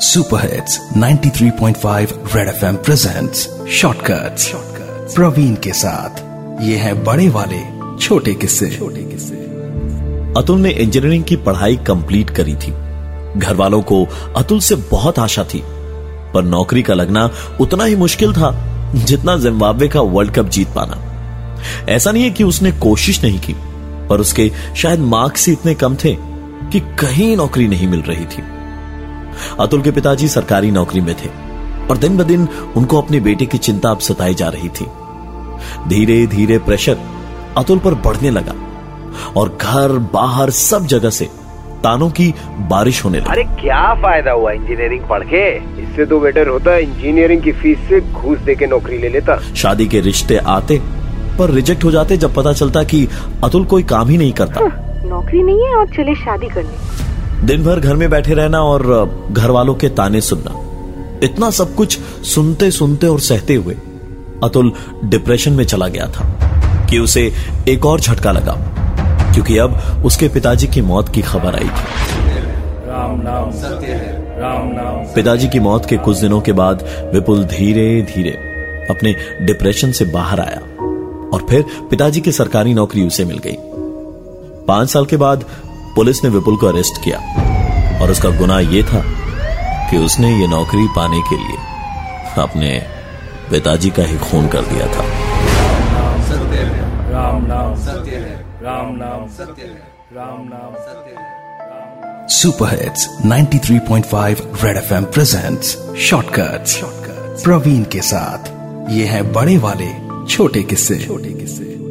Super hits 93.5 Red FM presents shortcuts Praveen के साथ। ये है बड़े वाले, छोटे किस्से। छोटे किस्से। अतुल ने इंजीनियरिंग की पढ़ाई कंप्लीट करी थी। घर वालों को अतुल से बहुत आशा थी। पर नौकरी का लगना उतना ही मुश्किल था जितना जिम्बाब्वे का वर्ल्ड कप जीत पाना। ऐसा नहीं है कि उसने कोशिश नहीं की, पर उसके शायद मार्क्स इतने कम थे कि कहीं नौकरी नहीं मिल रही थी। अतुल के पिताजी सरकारी नौकरी में थे और दिन ब दिन उनको अपने बेटे की चिंता अब सताई जा रही थी। धीरे धीरे प्रेशर अतुल पर बढ़ने लगा और घर बाहर सब जगह से तानों की बारिश होने लगी। अरे क्या फ़ायदा हुआ इंजीनियरिंग पढ़ के? इससे तो बेटर होता इंजीनियरिंग की फ़ीस से घूस दे के नौकरी ले लेता। शादी के रिश्ते आते पर रिजेक्ट हो जाते जब पता चलता कि अतुल कोई काम ही नहीं करता। नौकरी नहीं है और चले शादी करने। दिन भर घर में बैठे रहना और घर वालों के ताने सुनना। इतना सब कुछ सुनते सुनते और सहते हुए अतुल डिप्रेशन में चला गया था कि उसे एक और झटका लगा क्योंकि अब उसके पिताजी की मौत की खबर आई थी। राम नाम। सत्य है राम नाम। पिताजी की मौत के कुछ दिनों के बाद विपुल धीरे धीरे अपने डिप्रेशन से बाहर आया और फिर पिताजी की सरकारी नौकरी उसे मिल गई। पाँच साल के बाद पुलिस ने विपुल को अरेस्ट किया और उसका गुनाह यह था कि उसने ये नौकरी पाने के लिए अपने पिताजी का ही खून कर दिया था। सत्य है। राम नाम। सत्य है। राम नाम। सत्य है। राम नाम। सत्य है। Super hits 93.5 Red FM presents shortcuts Praveen के साथ। ये है बड़े वाले छोटे किस्से। छोटे किस्से।